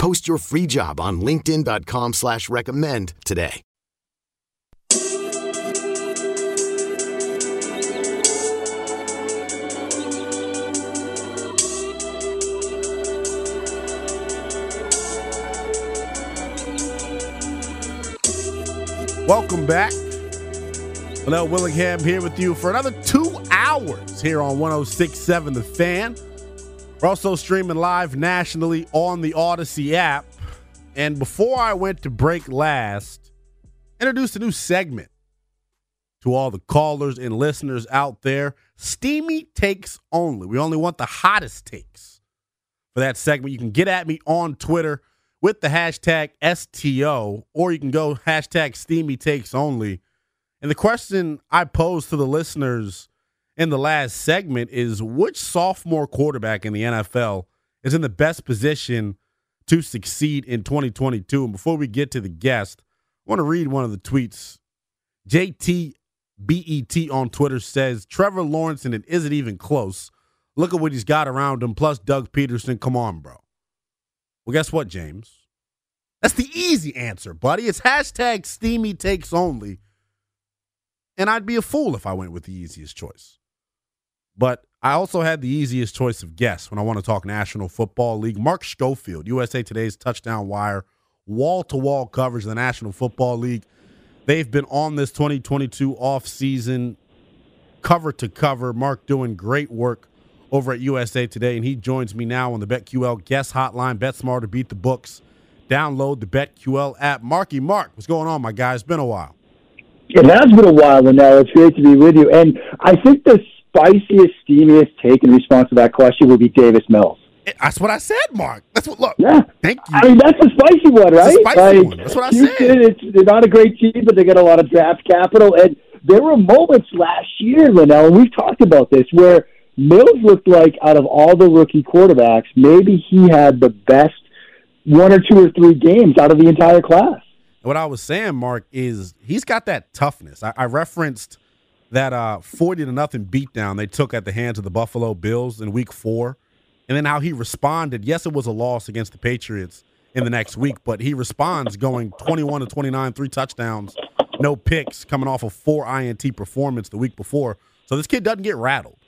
Post your free job on LinkedIn.com slash recommend today. Welcome back. Linnell Willingham here with you for another two hours here on 1067 The Fan. We're also streaming live nationally on the Odyssey app. And before I went to break last, introduced a new segment to all the callers and listeners out there. Steamy takes only. We only want the hottest takes for that segment. You can get at me on Twitter with the hashtag STO, or you can go hashtag steamy takes only. And the question I pose to the listeners in the last segment is which sophomore quarterback in the NFL is in the best position to succeed in 2022? And before we get to the guest, I want to read one of the tweets. JTBET on Twitter says Trevor Lawrence, and it isn't even close. Look at what he's got around him, plus Doug Pederson. Come on, bro. Well, guess what, James? That's the easy answer, buddy. It's hashtag steamy takes only. And I'd be a fool if I went with the easiest choice. But I also had the easiest choice of guests when I want to talk National Football League. Mark Schofield, USA Today's touchdown wire, wall to wall coverage of the National Football League. They've been on this 2022 offseason cover to cover. Mark doing great work over at USA Today, and he joins me now on the BetQL guest hotline. Bet smarter, beat the books. Download the BetQL app. Marky Mark, what's going on, my guy? It's been a while. It has been a while, and now It's great to be with you. And I think the spiciest, steamiest take in response to that question would be Davis Mills. That's what I said, Mark. That's what. Look, yeah. Thank you. I mean, that's a spicy one, right? That's, like, one. that's what I Houston, said. It's, they're not a great team, but they got a lot of draft capital. And there were moments last year, Linnell, and we've talked about this, where Mills looked like out of all the rookie quarterbacks, maybe he had the best one or two or three games out of the entire class. What I was saying, Mark, is he's got that toughness. I, I referenced that uh, 40 to nothing beatdown they took at the hands of the Buffalo Bills in week four, and then how he responded. Yes, it was a loss against the Patriots in the next week, but he responds going 21 to 29, three touchdowns, no picks, coming off a four INT performance the week before. So this kid doesn't get rattled.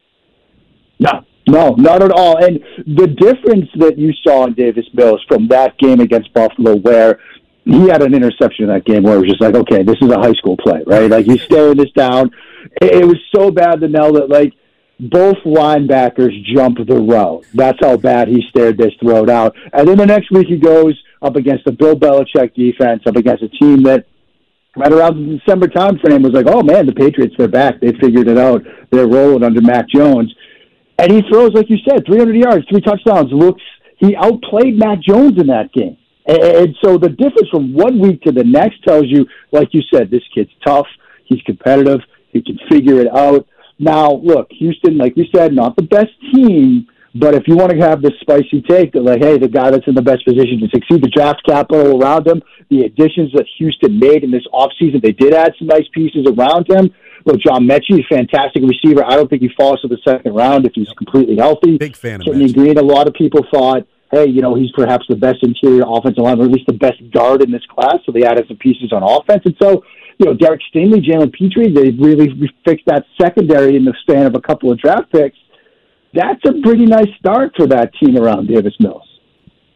No, no, not at all. And the difference that you saw in Davis Mills from that game against Buffalo, where he had an interception in that game where it was just like, okay, this is a high school play, right? Like he's staring this down. It, was so bad to know that like both linebackers jumped the route. That's how bad he stared this throat out. And then the next week he goes up against the Bill Belichick defense, up against a team that right around the December time frame was like, oh man, the Patriots, they're back. They figured it out. They're rolling under Mac Jones. And he throws, like you said, 300 yards, three touchdowns. Looks, he outplayed Mac Jones in that game. And so the difference from one week to the next tells you, like you said, this kid's tough. He's competitive. He can figure it out. Now, look, Houston, like we said, not the best team, but if you want to have this spicy take that, like, hey, the guy that's in the best position to succeed, the draft capital around him, the additions that Houston made in this offseason, they did add some nice pieces around him. Well, John Metchie, fantastic receiver. I don't think he falls to the second round if he's completely healthy. Big fan of Sidney Green, a lot of people thought hey, you know, he's perhaps the best interior offensive line, or at least the best guard in this class. So they added some pieces on offense. And so, you know, Derek Stingley, Jalen Pitre, they really fixed that secondary in the span of a couple of draft picks. That's a pretty nice start for that team around Davis Mills.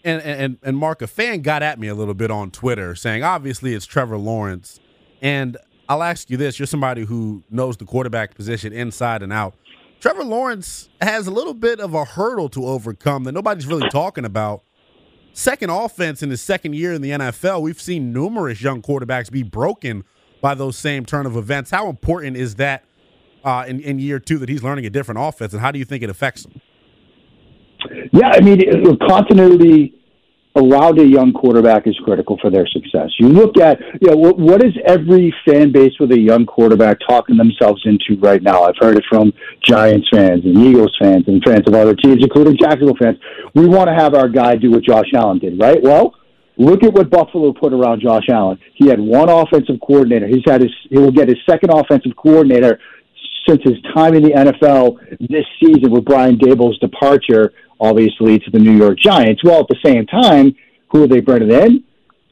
And, and and Mark, a fan got at me a little bit on Twitter saying, obviously it's Trevor Lawrence, and I'll ask you this: You're somebody who knows the quarterback position inside and out. Trevor Lawrence has a little bit of a hurdle to overcome that nobody's really talking about. Second offense in his second year in the NFL, we've seen numerous young quarterbacks be broken by those same turn of events. How important is that uh, in, in year two that he's learning a different offense, and how do you think it affects him? Yeah, I mean, continuity around a young quarterback is critical for their success. You look at, you know, what, what is every fan base with a young quarterback talking themselves into right now? I've heard it from Giants fans and Eagles fans and fans of other teams, including Jacksonville fans. We want to have our guy do what Josh Allen did, right? Well, look at what Buffalo put around Josh Allen. He had one offensive coordinator. He's had his, he will get his second offensive coordinator since his time in the NFL this season with Brian Daboll's departure obviously, to the New York Giants. Well, at the same time, who are they bringing in?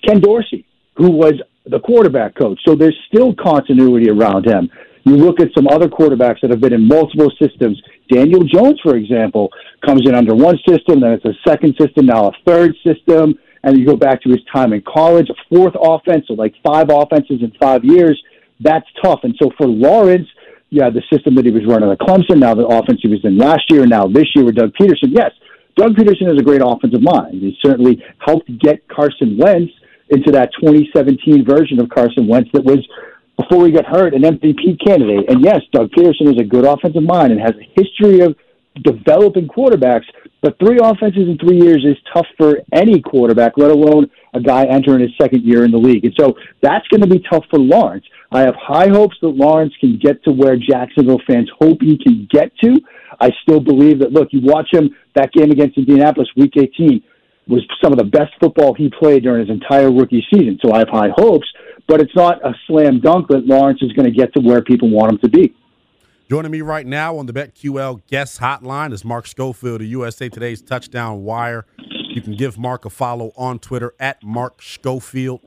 Ken Dorsey, who was the quarterback coach. So there's still continuity around him. You look at some other quarterbacks that have been in multiple systems. Daniel Jones, for example, comes in under one system, then it's a second system, now a third system, and you go back to his time in college, a fourth offense, so like five offenses in five years. That's tough. And so for Lawrence, yeah, the system that he was running at Clemson, now the offense he was in last year, and now this year with Doug Pederson. Yes, Doug Pederson is a great offensive mind. He certainly helped get Carson Wentz into that 2017 version of Carson Wentz that was, before he got hurt, an MVP candidate. And yes, Doug Pederson is a good offensive mind and has a history of developing quarterbacks. But three offenses in three years is tough for any quarterback, let alone a guy entering his second year in the league. And so that's going to be tough for Lawrence. I have high hopes that Lawrence can get to where Jacksonville fans hope he can get to. I still believe that, look, you watch him, that game against Indianapolis, week 18, was some of the best football he played during his entire rookie season. So I have high hopes, but it's not a slam dunk that Lawrence is going to get to where people want him to be. Joining me right now on the BetQL guest hotline is Mark Schofield of USA Today's Touchdown Wire. You can give Mark a follow on Twitter at Mark Schofield.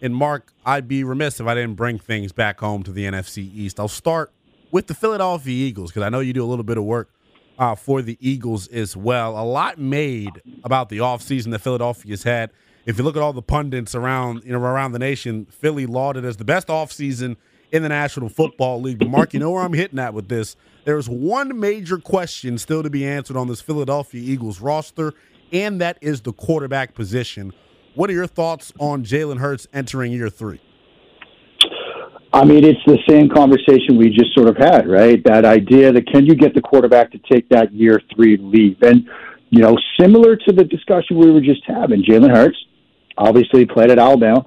And Mark, I'd be remiss if I didn't bring things back home to the NFC East. I'll start with the Philadelphia Eagles because I know you do a little bit of work uh, for the Eagles as well. A lot made about the offseason that Philadelphia's had. If you look at all the pundits around you know around the nation, Philly lauded as the best offseason in the National Football League. But Mark, you know where I'm hitting at with this. There's one major question still to be answered on this Philadelphia Eagles roster, and that is the quarterback position. What are your thoughts on Jalen Hurts entering year three? I mean, it's the same conversation we just sort of had, right? That idea that can you get the quarterback to take that year three leap? And, you know, similar to the discussion we were just having, Jalen Hurts obviously played at Alabama,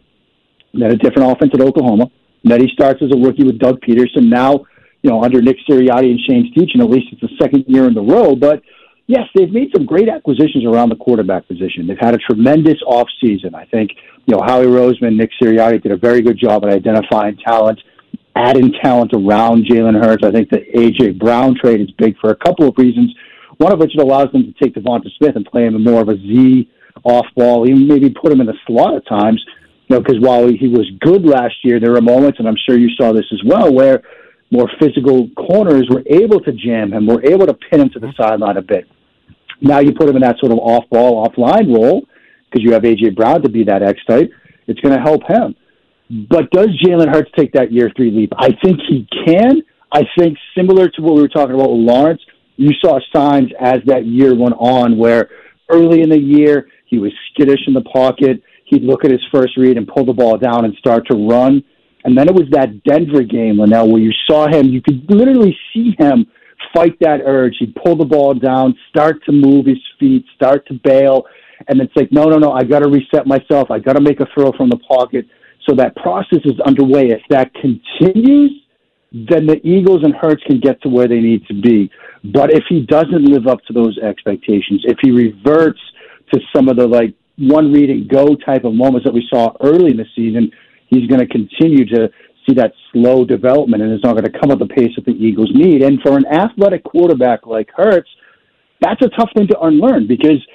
then a different offense at Oklahoma. Then he starts as a rookie with Doug Pederson. Now, you know, under Nick Sirianni and Shane Steichen, at least it's the second year in the row. But yes, they've made some great acquisitions around the quarterback position. They've had a tremendous offseason. I think, you know, Howie Roseman, Nick Sirianni did a very good job at identifying talent, adding talent around Jalen Hurts. I think the A.J. Brown trade is big for a couple of reasons, one of which it allows them to take Devonta Smith and play him more of a Z off ball, even maybe put him in the slot at times. You know, because while he was good last year, there were moments, and I'm sure you saw this as well, where more physical corners were able to jam him, were able to pin him to the mm-hmm. sideline a bit. Now you put him in that sort of off ball, off line role because you have AJ Brown to be that X type. It's going to help him. But does Jalen Hurts take that year three leap? I think he can. I think similar to what we were talking about with Lawrence, you saw signs as that year went on where early in the year he was skittish in the pocket. He'd look at his first read and pull the ball down and start to run. And then it was that Denver game, Linnell, where you saw him, you could literally see him fight that urge. He'd pull the ball down, start to move his feet, start to bail. And it's like, no, no, no, I got to reset myself. I got to make a throw from the pocket. So that process is underway. If that continues, then the Eagles and Hurts can get to where they need to be. But if he doesn't live up to those expectations, if he reverts to some of the like one read and go type of moments that we saw early in the season, he's going to continue to see that slow development, and it's not going to come at the pace that the Eagles need. And for an athletic quarterback like Hurts, that's a tough thing to unlearn because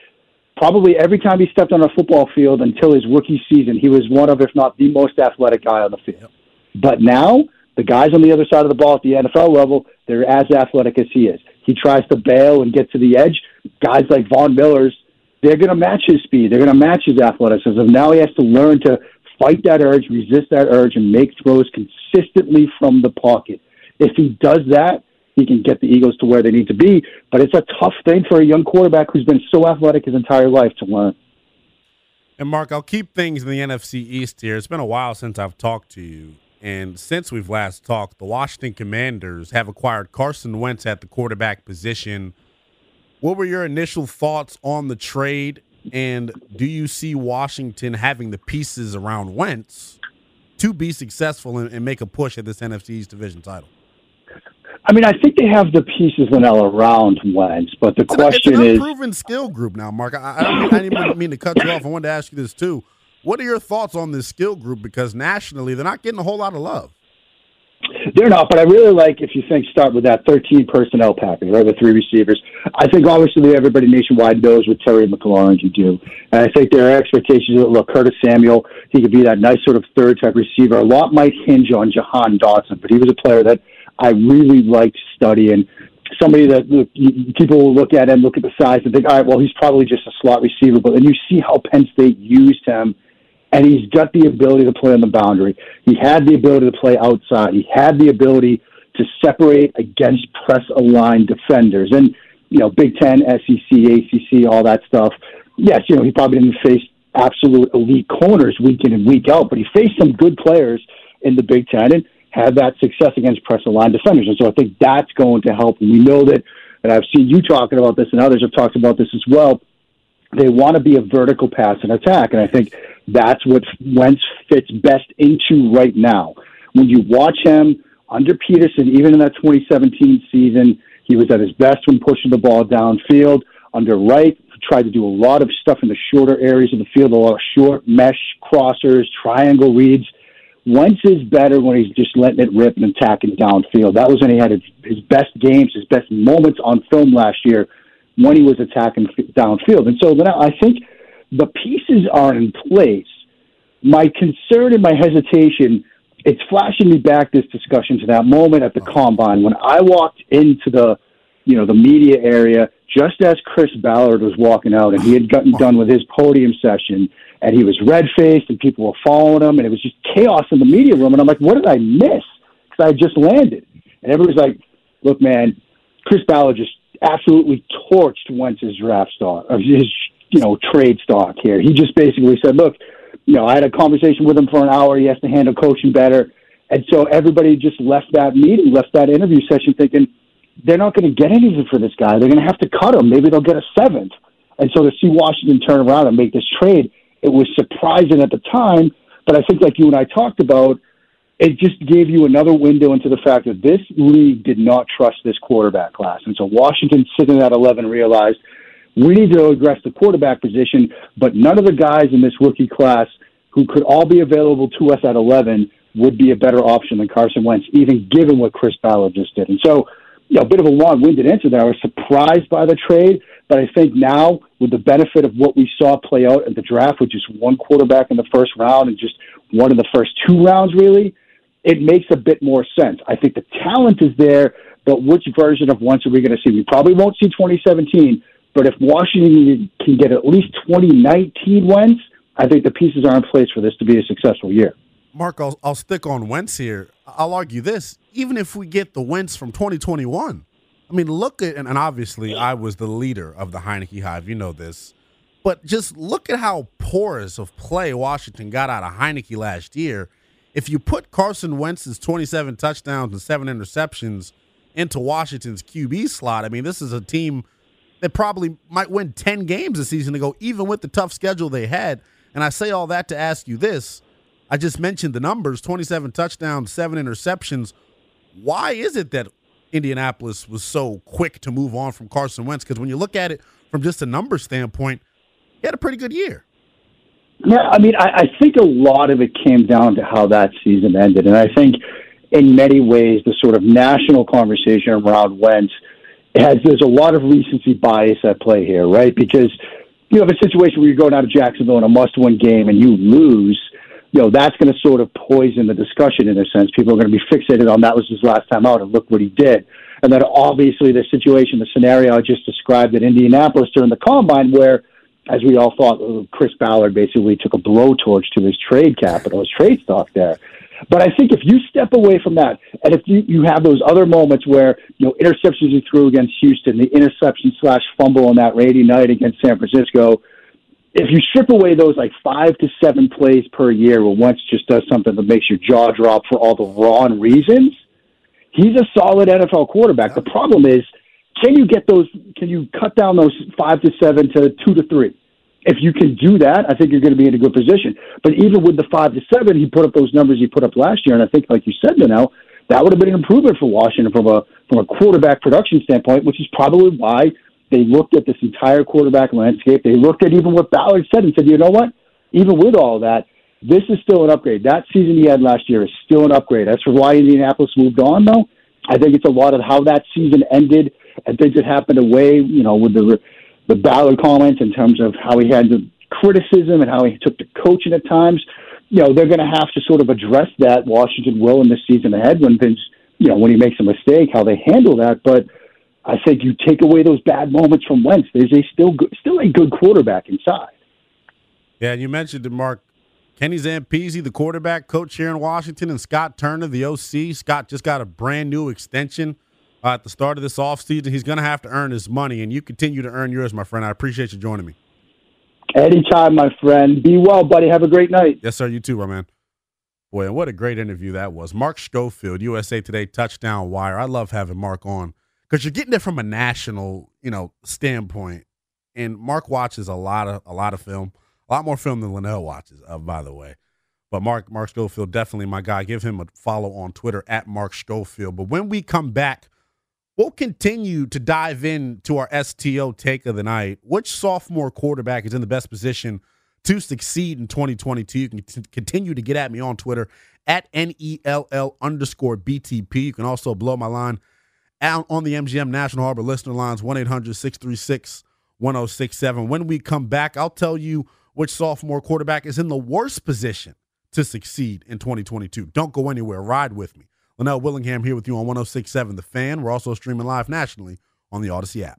probably every time he stepped on a football field until his rookie season, he was one of, if not the most athletic guy on the field. But now, the guys on the other side of the ball at the NFL level, they're as athletic as he is. He tries to bail and get to the edge. Guys like Von Miller's, they're going to match his speed. They're going to match his athleticism. Now he has to learn to fight that urge, resist that urge, and make throws consistently from the pocket. If he does that, he can get the Eagles to where they need to be. But it's a tough thing for a young quarterback who's been so athletic his entire life to learn. And Mark, I'll keep things in the NFC East here. It's been a while since I've talked to you. And since we've last talked, the Washington Commanders have acquired Carson Wentz at the quarterback position. What were your initial thoughts on the trade? And do you see Washington having the pieces around Wentz to be successful and, and make a push at this NFC's division title? I mean, I think they have the pieces Linnell around Wentz, but the it's question an, it's an unproven skill group now, Mark. I, I, I didn't mean to cut you off. I wanted to ask you this too. What are your thoughts on this skill group? Because nationally, they're not getting a whole lot of love. They're not, but I really like if you think start with that 13 personnel package, right, with three receivers. I think obviously everybody nationwide knows what Terry McLaurin can do, and I think there are expectations that look Curtis Samuel, he could be that nice sort of third type receiver. A lot might hinge on Jahan Dotson, but he was a player that I really liked studying. Somebody that look, people will look at and look at the size, and think, all right, well, he's probably just a slot receiver. But then you see how Penn State used him, and he's got the ability to play on the boundary. He had the ability to play outside. He had the ability to separate against press aligned defenders. And, you know, Big Ten, SEC, ACC, all that stuff. Yes, you know, he probably didn't face absolute elite corners week in and week out, but he faced some good players in the Big Ten. And had that success against press line defenders. And so I think that's going to help. And we know that, and I've seen you talking about this, and others have talked about this as well. They want to be a vertical pass and attack. And I think that's what Wentz fits best into right now. When you watch him under Pederson, even in that 2017 season, he was at his best when pushing the ball downfield. Under he tried to do a lot of stuff in the shorter areas of the field, a lot of short mesh crossers, triangle reads Wentz is better when he's just letting it rip and attacking downfield. That was when he had his, his best games, his best moments on film last year when he was attacking downfield. And so then I think the pieces are in place. My concern and my hesitation, it's flashing me back this discussion to that moment at the combine when I walked into the, you know, the media area just as Chris Ballard was walking out and he had gotten done with his podium session and he was red faced and people were following him and it was just chaos in the media room and I'm like, what did I miss? Because I had just landed and everybody's like, look, man, Chris Ballard just absolutely torched Wentz's draft stock of his you know trade stock here. He just basically said, look, you know, I had a conversation with him for an hour. He has to handle coaching better. And so everybody just left that meeting, left that interview session thinking they're not going to get anything for this guy. They're going to have to cut him. Maybe they'll get a seventh. And so to see Washington turn around and make this trade, it was surprising at the time, but I think like you and I talked about, it just gave you another window into the fact that this league did not trust this quarterback class. And so Washington sitting at 11 realized we need to address the quarterback position, but none of the guys in this rookie class who could all be available to us at 11 would be a better option than Carson Wentz, even given what Chris Ballard just did. And so, you know, a bit of a long-winded answer there. I was surprised by the trade, but I think now, with the benefit of what we saw play out at the draft, with just one quarterback in the first round and just one in the first two rounds, really, it makes a bit more sense. I think the talent is there, but which version of Wentz are we going to see? We probably won't see 2017, but if Washington can get at least 2019 Wentz, I think the pieces are in place for this to be a successful year. Mark, I'll, I'll stick on Wentz here. I'll argue this: even if we get the Wentz from 2021, I mean, look at, and obviously I was the leader of the Heinicke Hive. You know this. But just look at how porous of play Washington got out of Heinicke last year. If you put Carson Wentz's 27 touchdowns and seven interceptions into Washington's QB slot, I mean, this is a team that probably might win 10 games a season ago, even with the tough schedule they had. And I say all that to ask you this. I just mentioned the numbers 27 touchdowns, seven interceptions. Why is it that Indianapolis was so quick to move on from Carson Wentz because when you look at it from just a number standpoint, he had a pretty good year. Yeah, I mean, I, I think a lot of it came down to how that season ended, and I think in many ways the sort of national conversation around Wentz has there's a lot of recency bias at play here, right? Because you have a situation where you're going out of Jacksonville in a must-win game and you lose you know, that's going to sort of poison the discussion in a sense. People are going to be fixated on that was his last time out and look what he did. And then obviously the situation, the scenario I just described at Indianapolis during the combine where as we all thought, uh, Chris Ballard basically took a blowtorch to his trade capital, his trade stock there. But I think if you step away from that, and if you, you have those other moments where, you know, interceptions he threw against Houston, the interception slash fumble on that rainy night against San Francisco, if you strip away those like five to seven plays per year where Wentz just does something that makes your jaw drop for all the wrong reasons, he's a solid NFL quarterback. The problem is, can you get those? Can you cut down those five to seven to two to three? If you can do that, I think you're going to be in a good position. But even with the five to seven, he put up those numbers he put up last year, and I think, like you said, now that would have been an improvement for Washington from a from a quarterback production standpoint, which is probably why they looked at this entire quarterback landscape. They looked at even what Ballard said and said, you know what? Even with all that, this is still an upgrade. That season he had last year is still an upgrade. As for why Indianapolis moved on, though, I think it's a lot of how that season ended and things that happened away, you know, with the the Ballard comments in terms of how he had the criticism and how he took the coaching at times. You know, they're going to have to sort of address that. Washington will in the season ahead when Vince, you know, when he makes a mistake, how they handle that. But I think you take away those bad moments from Wentz. There's a still good, still a good quarterback inside. Yeah, and you mentioned it, Mark. Kenny Zampese, the quarterback coach here in Washington, and Scott Turner, the OC. Scott just got a brand new extension at the start of this offseason. He's going to have to earn his money, and you continue to earn yours, my friend. I appreciate you joining me. Anytime, my friend. Be well, buddy. Have a great night. Yes, sir. You too, my man. Boy, and what a great interview that was. Mark Schofield, USA Today touchdown wire. I love having Mark on because you're getting it from a national, you know, standpoint. And Mark watches a lot of a lot of film, a lot more film than Linnell watches. Uh, by the way, but Mark Mark Schofield definitely my guy. Give him a follow on Twitter at Mark Schofield. But when we come back, we'll continue to dive into our STO take of the night. Which sophomore quarterback is in the best position to succeed in 2022? You can continue to get at me on Twitter at NELL underscore BTP. You can also blow my line out on the MGM National Harbor listener lines 1 800 636 1067. When we come back, I'll tell you which sophomore quarterback is in the worst position to succeed in 2022. Don't go anywhere. Ride with me. Linnell Willingham here with you on 1067 The Fan. We're also streaming live nationally on the Odyssey app.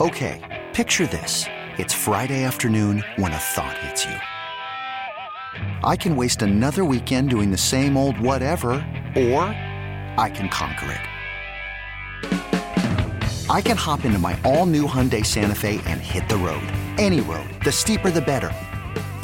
Okay, picture this. It's Friday afternoon when a thought hits you. I can waste another weekend doing the same old whatever, or I can conquer it. I can hop into my all new Hyundai Santa Fe and hit the road. Any road. The steeper, the better.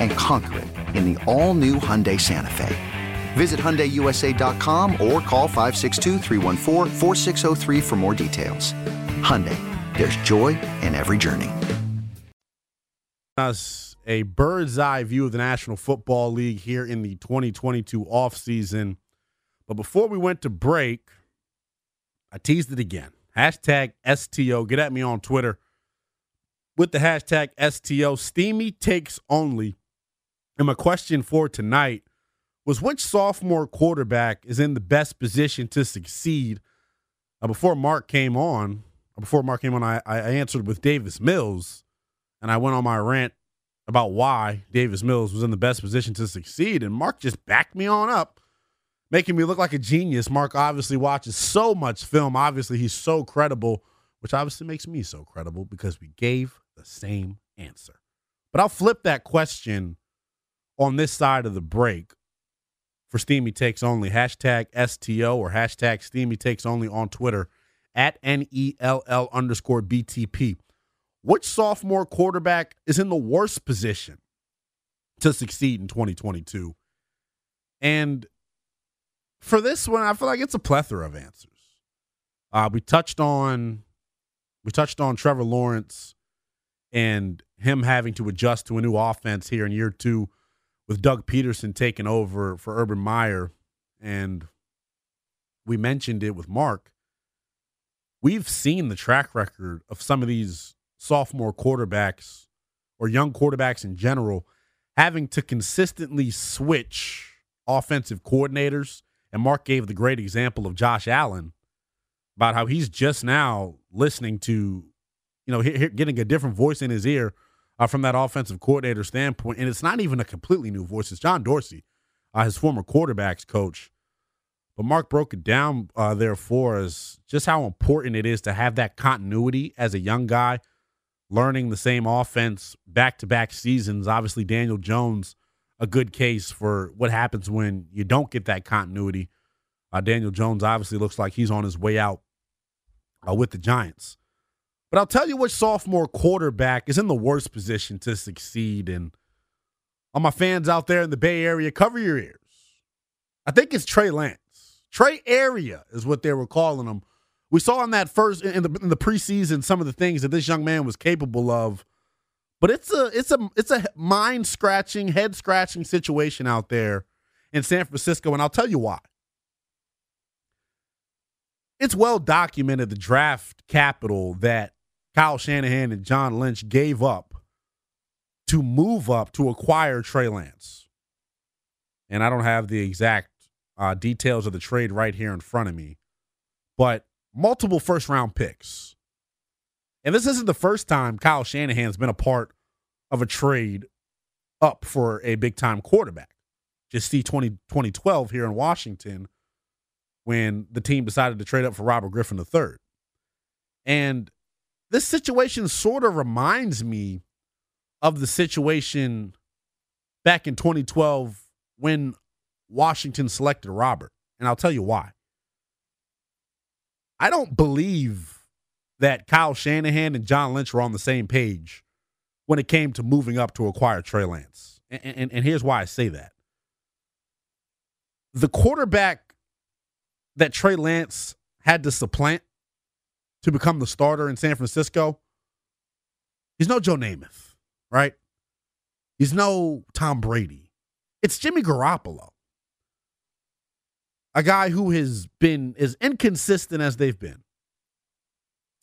And conquer it in the all new Hyundai Santa Fe. Visit HyundaiUSA.com or call 562 for more details. Hyundai, there's joy in every journey. Us a bird's eye view of the National Football League here in the 2022 offseason. But before we went to break, I teased it again. Hashtag STO. Get at me on Twitter with the hashtag STO. Steamy takes only. And my question for tonight was which sophomore quarterback is in the best position to succeed? Uh, before Mark came on, before Mark came on, I, I answered with Davis Mills, and I went on my rant about why Davis Mills was in the best position to succeed. And Mark just backed me on up, making me look like a genius. Mark obviously watches so much film. Obviously, he's so credible, which obviously makes me so credible because we gave the same answer. But I'll flip that question on this side of the break for Steamy Takes Only. Hashtag STO or hashtag Steamy Takes Only on Twitter at NELL underscore BTP. Which sophomore quarterback is in the worst position to succeed in 2022? And for this one, I feel like it's a plethora of answers. Uh, we touched on we touched on Trevor Lawrence and him having to adjust to a new offense here in year two with Doug Pederson taking over for Urban Meyer. And we mentioned it with Mark. We've seen the track record of some of these sophomore quarterbacks or young quarterbacks in general having to consistently switch offensive coordinators. And Mark gave the great example of Josh Allen about how he's just now listening to, you know, getting a different voice in his ear uh, from that offensive coordinator standpoint. And it's not even a completely new voice. It's John Dorsey, uh, his former quarterbacks coach. But Mark broke it down uh, there for us just how important it is to have that continuity as a young guy, learning the same offense back to back seasons. Obviously, Daniel Jones, a good case for what happens when you don't get that continuity. Uh, Daniel Jones obviously looks like he's on his way out uh, with the Giants. But I'll tell you which sophomore quarterback is in the worst position to succeed. And all my fans out there in the Bay Area, cover your ears. I think it's Trey Lance. Trey Area is what they were calling him. We saw in that first in the, in the preseason some of the things that this young man was capable of, but it's a it's a it's a mind scratching, head scratching situation out there in San Francisco, and I'll tell you why. It's well documented the draft capital that Kyle Shanahan and John Lynch gave up to move up to acquire Trey Lance. And I don't have the exact uh, details of the trade right here in front of me, but multiple first round picks. And this isn't the first time Kyle Shanahan's been a part of a trade up for a big time quarterback. Just see 20, 2012 here in Washington when the team decided to trade up for Robert Griffin III. And this situation sort of reminds me of the situation back in 2012 when Washington selected Robert. And I'll tell you why. I don't believe that Kyle Shanahan and John Lynch were on the same page when it came to moving up to acquire Trey Lance. And, and, and here's why I say that. The quarterback that Trey Lance had to supplant to become the starter in San Francisco, he's no Joe Namath, right? He's no Tom Brady. It's Jimmy Garoppolo a guy who has been as inconsistent as they've been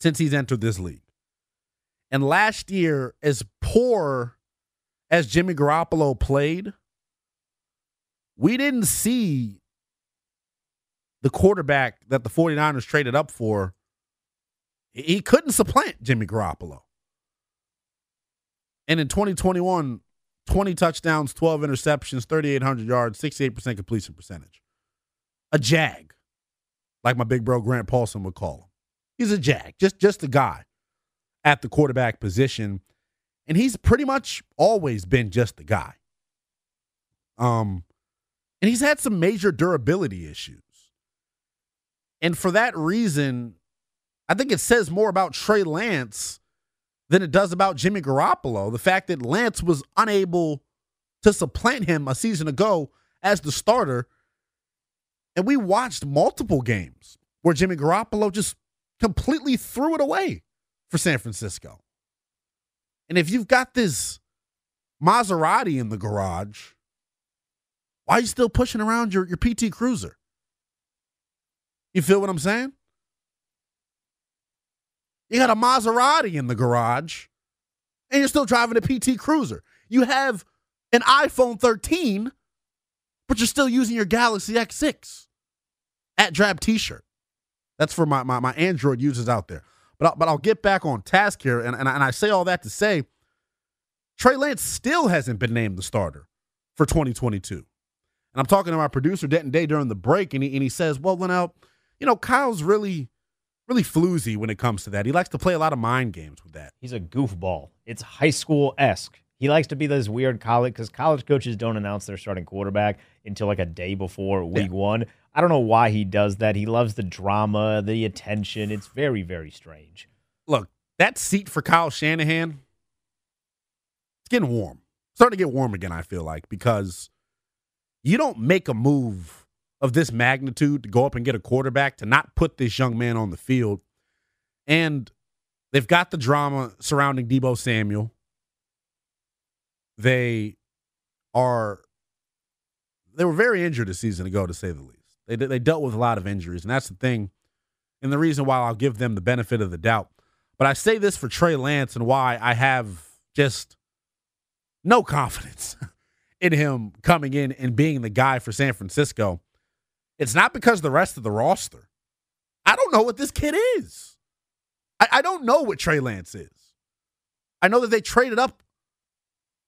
since he's entered this league. And last year, as poor as Jimmy Garoppolo played, we didn't see the quarterback that the 49ers traded up for. He couldn't supplant Jimmy Garoppolo. And in 2021, 20 touchdowns, 12 interceptions, 3,800 yards, 68% completion percentage a jag, like my big bro Grant Paulsen would call him. He's a jag, just just a guy at the quarterback position, and he's pretty much always been just the guy. Um, and he's had some major durability issues, and for that reason, I think it says more about Trey Lance than it does about Jimmy Garoppolo. The fact that Lance was unable to supplant him a season ago as the starter and we watched multiple games where Jimmy Garoppolo just completely threw it away for San Francisco. And if you've got this Maserati in the garage, why are you still pushing around your, your PT Cruiser? You feel what I'm saying? You got a Maserati in the garage and you're still driving a PT Cruiser. You have an iPhone 13, but you're still using your Galaxy X6 at Drab T-shirt. That's for my, my, my Android users out there. But I'll, but I'll get back on task here, and, and, I, and I say all that to say Trey Lance still hasn't been named the starter for 2022. And I'm talking to my producer Denton Day during the break, and he, and he says, well, Linnell, you know, Kyle's really, really floozy when it comes to that. He likes to play a lot of mind games with that. He's a goofball. It's high school esque. He likes to be this weird college because college coaches don't announce their starting quarterback until like a day before week yeah. one. I don't know why he does that. He loves the drama, the attention. It's very, very strange. Look, that seat for Kyle Shanahan, it's getting warm. Starting to get warm again, I feel like, because you don't make a move of this magnitude to go up and get a quarterback to not put this young man on the field. And they've got the drama surrounding Deebo Samuel. They are they were very injured a season ago, to say the least. They they dealt with a lot of injuries, and that's the thing, and the reason why I'll give them the benefit of the doubt. But I say this for Trey Lance and why I have just no confidence in him coming in and being the guy for San Francisco. It's not because the rest of the roster. I don't know what this kid is. I, I don't know what Trey Lance is. I know that they traded up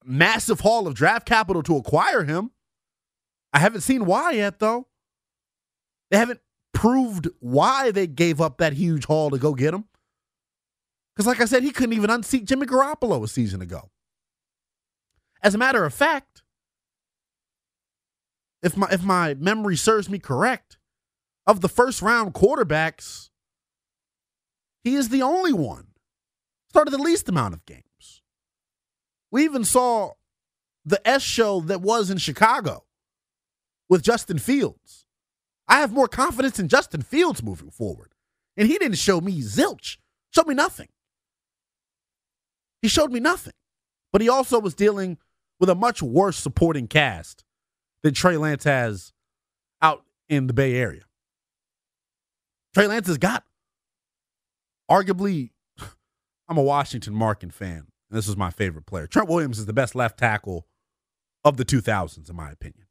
massive haul of draft capital to acquire him. I haven't seen why yet, though. They haven't proved why they gave up that huge haul to go get him. Because, like I said, he couldn't even unseat Jimmy Garoppolo a season ago. As a matter of fact, if my if my memory serves me correct, of the first round quarterbacks, he is the only one. Started the least amount of games. We even saw the S show that was in Chicago with Justin Fields. I have more confidence in Justin Fields moving forward. And he didn't show me zilch, showed me nothing. He showed me nothing. But he also was dealing with a much worse supporting cast than Trey Lance has out in the Bay Area. Trey Lance has got arguably, I'm a Washington Markin fan, and this is my favorite player. Trent Williams is the best left tackle of the 2000s, in my opinion,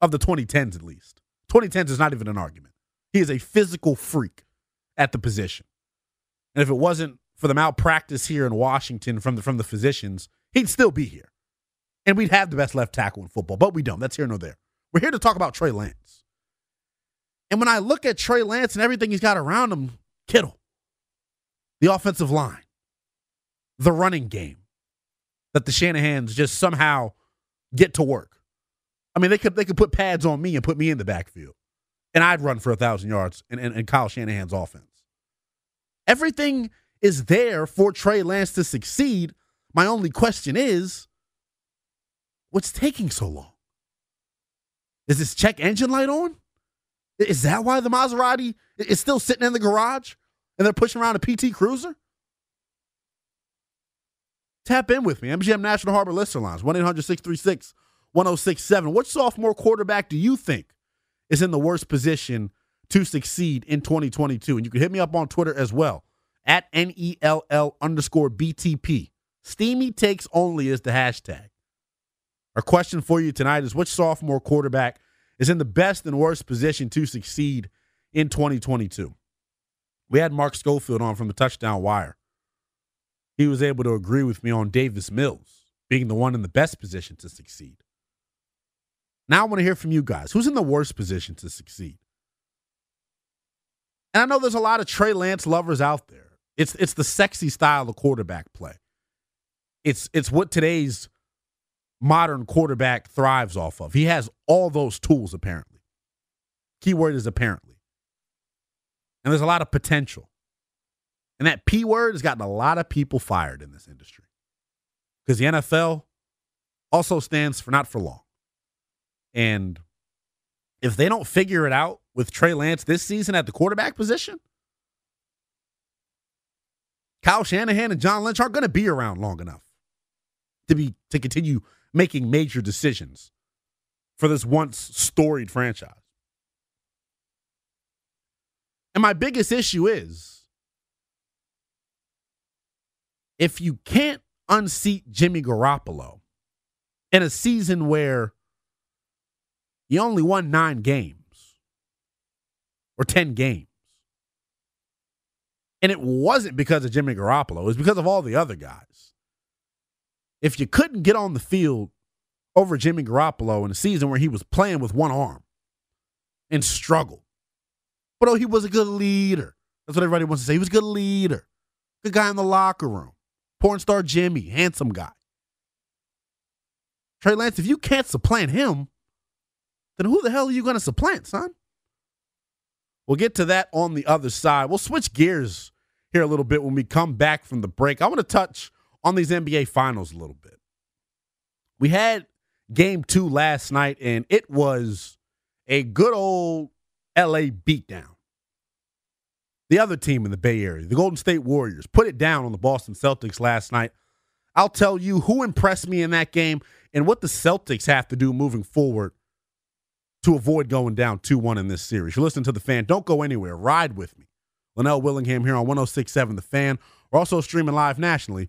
of the 2010s at least. 2010s is not even an argument. He is a physical freak at the position. And if it wasn't for the malpractice here in Washington from the from the physicians, he'd still be here. And we'd have the best left tackle in football, but we don't. That's here nor there. We're here to talk about Trey Lance. And when I look at Trey Lance and everything he's got around him, Kittle, the offensive line, the running game, that the Shanahans just somehow get to work. I mean, they could they could put pads on me and put me in the backfield, and I'd run for a thousand yards in, in, in Kyle Shanahan's offense. Everything is there for Trey Lance to succeed. My only question is, what's taking so long? Is this check engine light on? Is that why the Maserati is still sitting in the garage and they're pushing around a PT Cruiser? Tap in with me. MGM National Harbor Lister Lines, 1 800 636 1067. What sophomore quarterback do you think is in the worst position to succeed in 2022? And you can hit me up on Twitter as well at NELL underscore BTP. Steamy takes only is the hashtag. Our question for you tonight is which sophomore quarterback is in the best and worst position to succeed in 2022? We had Mark Schofield on from the touchdown wire. He was able to agree with me on Davis Mills being the one in the best position to succeed. Now I want to hear from you guys. Who's in the worst position to succeed? And I know there's a lot of Trey Lance lovers out there. It's it's the sexy style of quarterback play. It's it's what today's modern quarterback thrives off of. He has all those tools apparently. Keyword is apparently. And there's a lot of potential. And that P word has gotten a lot of people fired in this industry. Because the NFL also stands for not for long. And if they don't figure it out with Trey Lance this season at the quarterback position, Kyle Shanahan and John Lynch aren't going to be around long enough to be to continue making major decisions for this once storied franchise. And my biggest issue is if you can't unseat Jimmy Garoppolo in a season where you only won nine games or 10 games, and it wasn't because of Jimmy Garoppolo, it was because of all the other guys. If you couldn't get on the field over Jimmy Garoppolo in a season where he was playing with one arm and struggled, but oh, he was a good leader. That's what everybody wants to say. He was a good leader, good guy in the locker room, porn star Jimmy, handsome guy. Trey Lance, if you can't supplant him, then who the hell are you going to supplant, son? We'll get to that on the other side. We'll switch gears here a little bit when we come back from the break. I want to touch on these NBA finals a little bit. We had game two last night, and it was a good old LA beatdown. The other team in the Bay Area, the Golden State Warriors, put it down on the Boston Celtics last night. I'll tell you who impressed me in that game and what the Celtics have to do moving forward to avoid going down 2 1 in this series. You listen to the fan. Don't go anywhere. Ride with me. Linnell Willingham here on 1067 The Fan. We're also streaming live nationally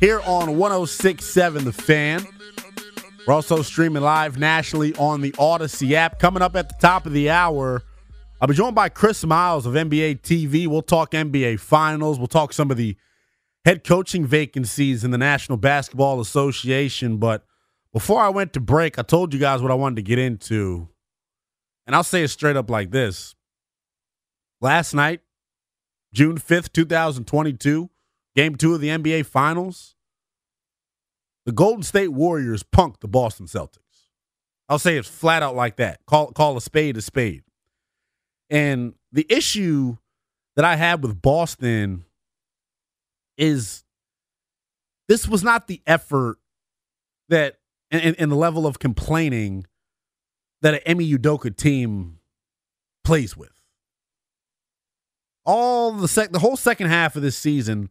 here on 1067 The Fan. We're also streaming live nationally on the Audacy app. Coming up at the top of the hour, I'll be joined by Chris Miles of NBA TV. We'll talk NBA Finals. We'll talk some of the head coaching vacancies in the National Basketball Association. But before I went to break, I told you guys what I wanted to get into. And I'll say it straight up like this. Last night, June 5th, 2022, game two of the NBA Finals, the Golden State Warriors punked the Boston Celtics. I'll say it's flat out like that. Call, call a spade a spade. And the issue that I had with Boston is this was not the effort that and, and the level of complaining that an Ime Udoka team plays with all the sec the whole second half of this season,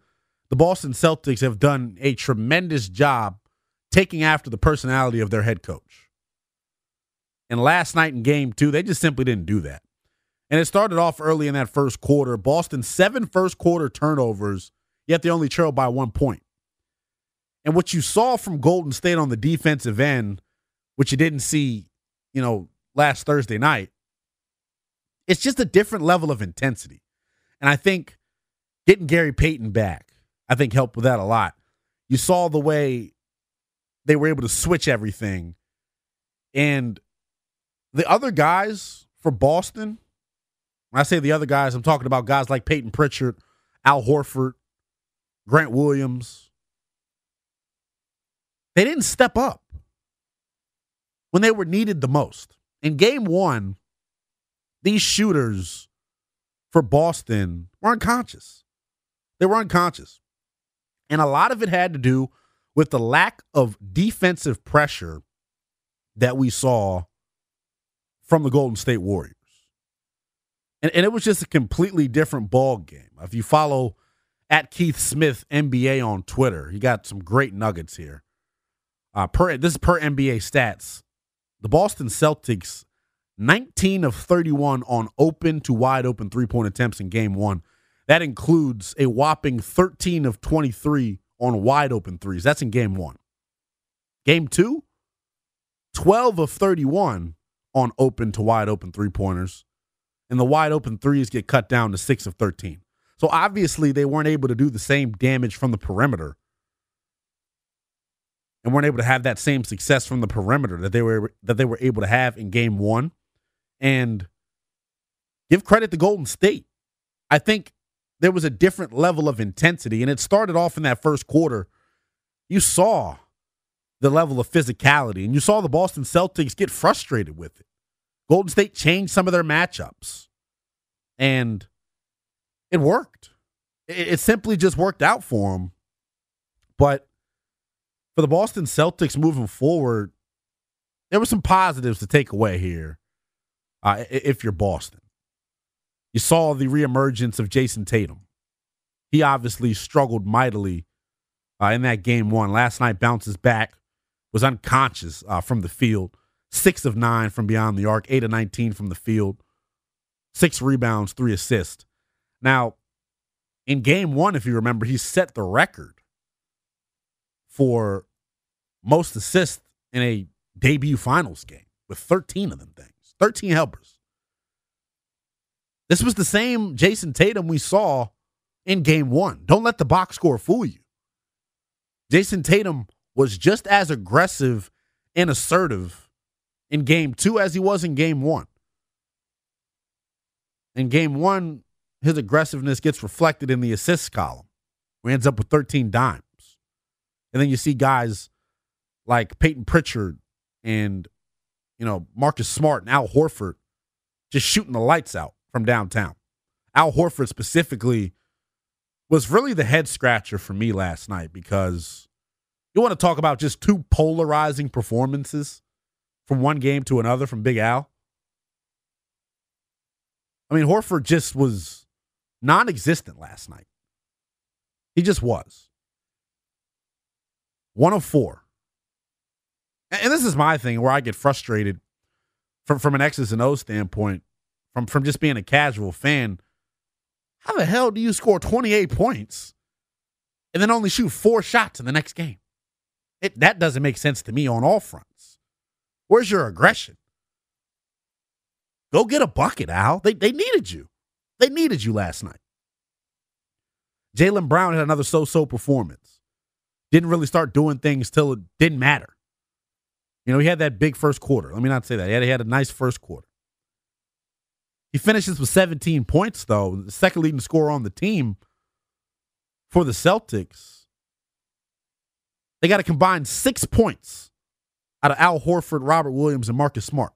the Boston Celtics have done a tremendous job taking after the personality of their head coach. And last night in game two, they just simply didn't do that. And it started off early in that first quarter. Boston, seven first quarter turnovers, yet they only trailed by one point. And what you saw from Golden State on the defensive end, which you didn't see, you know, last Thursday night, it's just a different level of intensity. And I think getting Gary Payton back, I think helped with that a lot. You saw the way they were able to switch everything. And the other guys for Boston, when I say the other guys, I'm talking about guys like Payton Pritchard, Al Horford, Grant Williams. They didn't step up when they were needed the most. In game one, these shooters for Boston were unconscious. They were unconscious. And a lot of it had to do with the lack of defensive pressure that we saw from the Golden State Warriors. And, and it was just a completely different ball game. If you follow at Keith Smith NBA on Twitter, he got some great nuggets here. Uh, per this is per NBA stats. The Boston Celtics 19 of 31 on open to wide open three point attempts in game one. That includes a whopping 13 of 23 on wide open threes. That's in game one. Game two, 12 of 31 on open to wide open three pointers. And the wide open threes get cut down to 6 of 13. So obviously they weren't able to do the same damage from the perimeter and weren't able to have that same success from the perimeter that they were that they were able to have in game 1 and give credit to Golden State. I think there was a different level of intensity, and it started off in that first quarter. You saw the level of physicality, and you saw the Boston Celtics get frustrated with it. Golden State changed some of their matchups, and it worked. It, it simply just worked out for them. But for the Boston Celtics moving forward, there were some positives to take away here uh, if you're Boston. You saw the reemergence of Jayson Tatum. He obviously struggled mightily uh, in that game one. Last night, bounces back, was unconscious uh, from the field. Six of nine from beyond the arc, eight of 19 from the field, six rebounds, three assists. Now, in game one, if you remember, he set the record for most assists in a debut finals game with 13 of them things. 13 helpers. This was the same Jayson Tatum we saw in game one. Don't let the box score fool you. Jayson Tatum was just as aggressive and assertive in game two as he was in game one. In game one, his aggressiveness gets reflected in the assists column, he ends up with 13 dimes. And then you see guys like Payton Pritchard and, you know, Marcus Smart and Al Horford just shooting the lights out from downtown. Al Horford specifically was really the head scratcher for me last night because you want to talk about just two polarizing performances from one game to another from Big Al. I mean, Horford just was non existent last night. He just was. 104. And this is my thing where I get frustrated from, from an X's and O standpoint, from, from just being a casual fan. How the hell do you score 28 points and then only shoot four shots in the next game? It, that doesn't make sense to me on all fronts. Where's your aggression? Go get a bucket, Al. They, they needed you. They needed you last night. Jaylen Brown had another so so performance. Didn't really start doing things till it didn't matter. You know, he had that big first quarter. Let me not say that. He had, he had a nice first quarter. He finishes with 17 points, though, the second leading scorer on the team for the Celtics. They got to combine six points out of Al Horford, Robert Williams, and Marcus Smart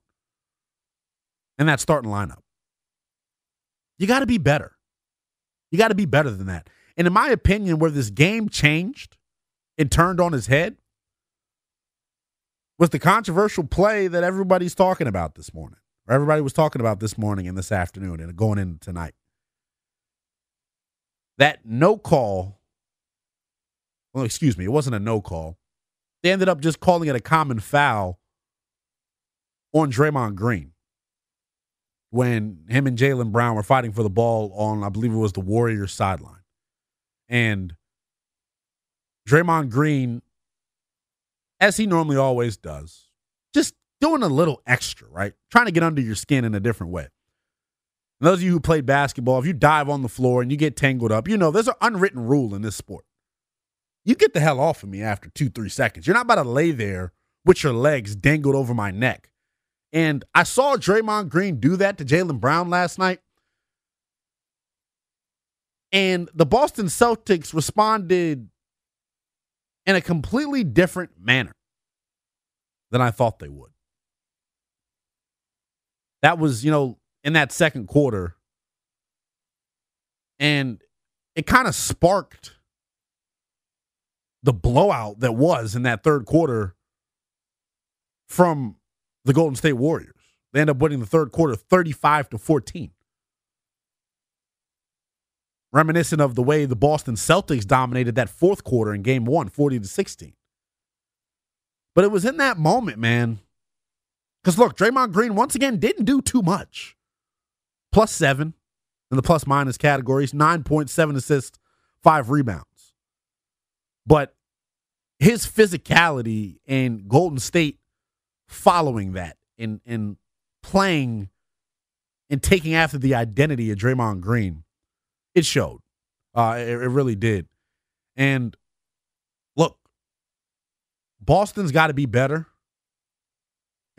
in that starting lineup. You got to be better. You got to be better than that. And in my opinion, where this game changed and turned on his head was the controversial play that everybody's talking about this morning, or everybody was talking about this morning and this afternoon and going into tonight. That no call, well, excuse me, it wasn't a no call. They ended up just calling it a common foul on Draymond Green when him and Jaylen Brown were fighting for the ball on, I believe it was the Warriors sideline. And Draymond Green, as he normally always does, just doing a little extra, right? Trying to get under your skin in a different way. And those of you who played basketball, if you dive on the floor and you get tangled up, you know there's an unwritten rule in this sport. You get the hell off of me after two, three seconds. You're not about to lay there with your legs dangled over my neck and I saw Draymond Green do that to Jaylen Brown last night. And the Boston Celtics responded in a completely different manner than I thought they would. That was, you know, in that second quarter. And it kind of sparked the blowout that was in that third quarter from the Golden State Warriors. They end up winning the third quarter 35 to 14. Reminiscent of the way the Boston Celtics dominated that fourth quarter in game one, 40 to 16. But it was in that moment, man. Because look, Draymond Green once again didn't do too much. Plus seven in the plus minus categories, 9.7 assists, five rebounds. But his physicality and Golden State following that and and playing and taking after the identity of Draymond Green, it showed. Uh, it, it really did. And look, Boston's got to be better.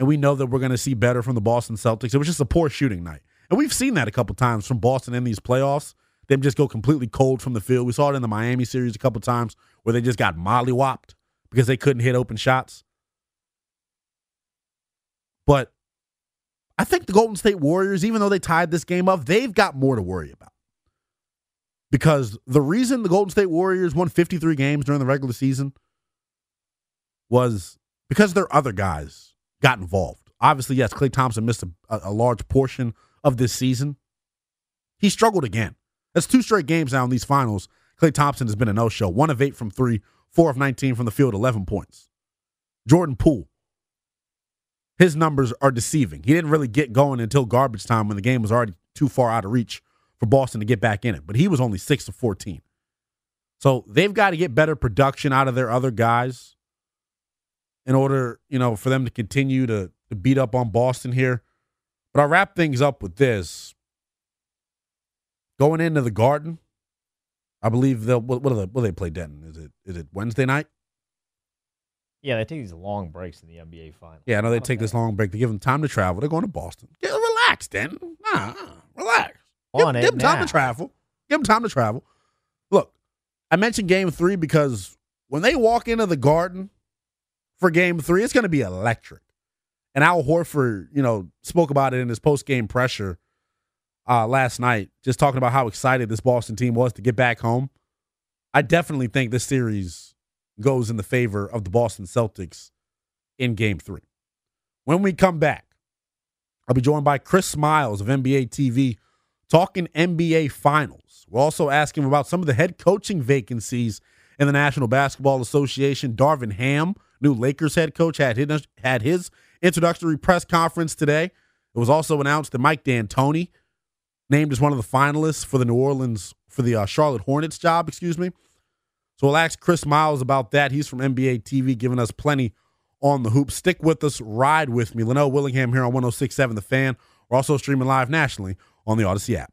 And we know that we're going to see better from the Boston Celtics. It was just a poor shooting night. And we've seen that a couple times from Boston in these playoffs. Them just go completely cold from the field. We saw it in the Miami series a couple times where they just got mollywopped because they couldn't hit open shots. But I think the Golden State Warriors, even though they tied this game up, they've got more to worry about. Because the reason the Golden State Warriors won 53 games during the regular season was because their other guys got involved. Obviously, yes, Klay Thompson missed a, a large portion of this season. He struggled again. That's two straight games now in these finals. Klay Thompson has been a no show. One of eight from three, four of 19 from the field, 11 points. Jordan Poole, his numbers are deceiving. He didn't really get going until garbage time when the game was already too far out of reach for Boston to get back in it. But he was only 6 to 14. So they've got to get better production out of their other guys in order, you know, for them to continue to, to beat up on Boston here. But I'll wrap things up with this. Going into the Garden, I believe they'll what, what they what do they play Denton? Is it is it Wednesday night? Yeah, they take these long breaks in the NBA finals. Yeah, I know they take this long break to give them time to travel. They're going to Boston. Get, relax, then. Nah, relax. on give, give them time to travel. Give them time to travel. Look, I mentioned game three because when they walk into the garden for game three, it's going to be electric. And Al Horford, you know, spoke about it in his post game pressure uh, last night, just talking about how excited this Boston team was to get back home. I definitely think this series goes in the favor of the Boston Celtics in game three. When we come back, I'll be joined by Chris Miles of NBA TV talking NBA Finals. We'll also ask him about some of the head coaching vacancies in the National Basketball Association. Darvin Ham, new Lakers head coach, had his, had his introductory press conference today. It was also announced that Mike D'Antoni named as one of the finalists for the New Orleans for the uh, Charlotte Hornets job. Excuse me. So we'll ask Chris Miles about that. He's from NBA TV, giving us plenty on the hoop. Stick with us, ride with me. Linnell Willingham here on 1067 The Fan. We're also streaming live nationally on the Audacy app.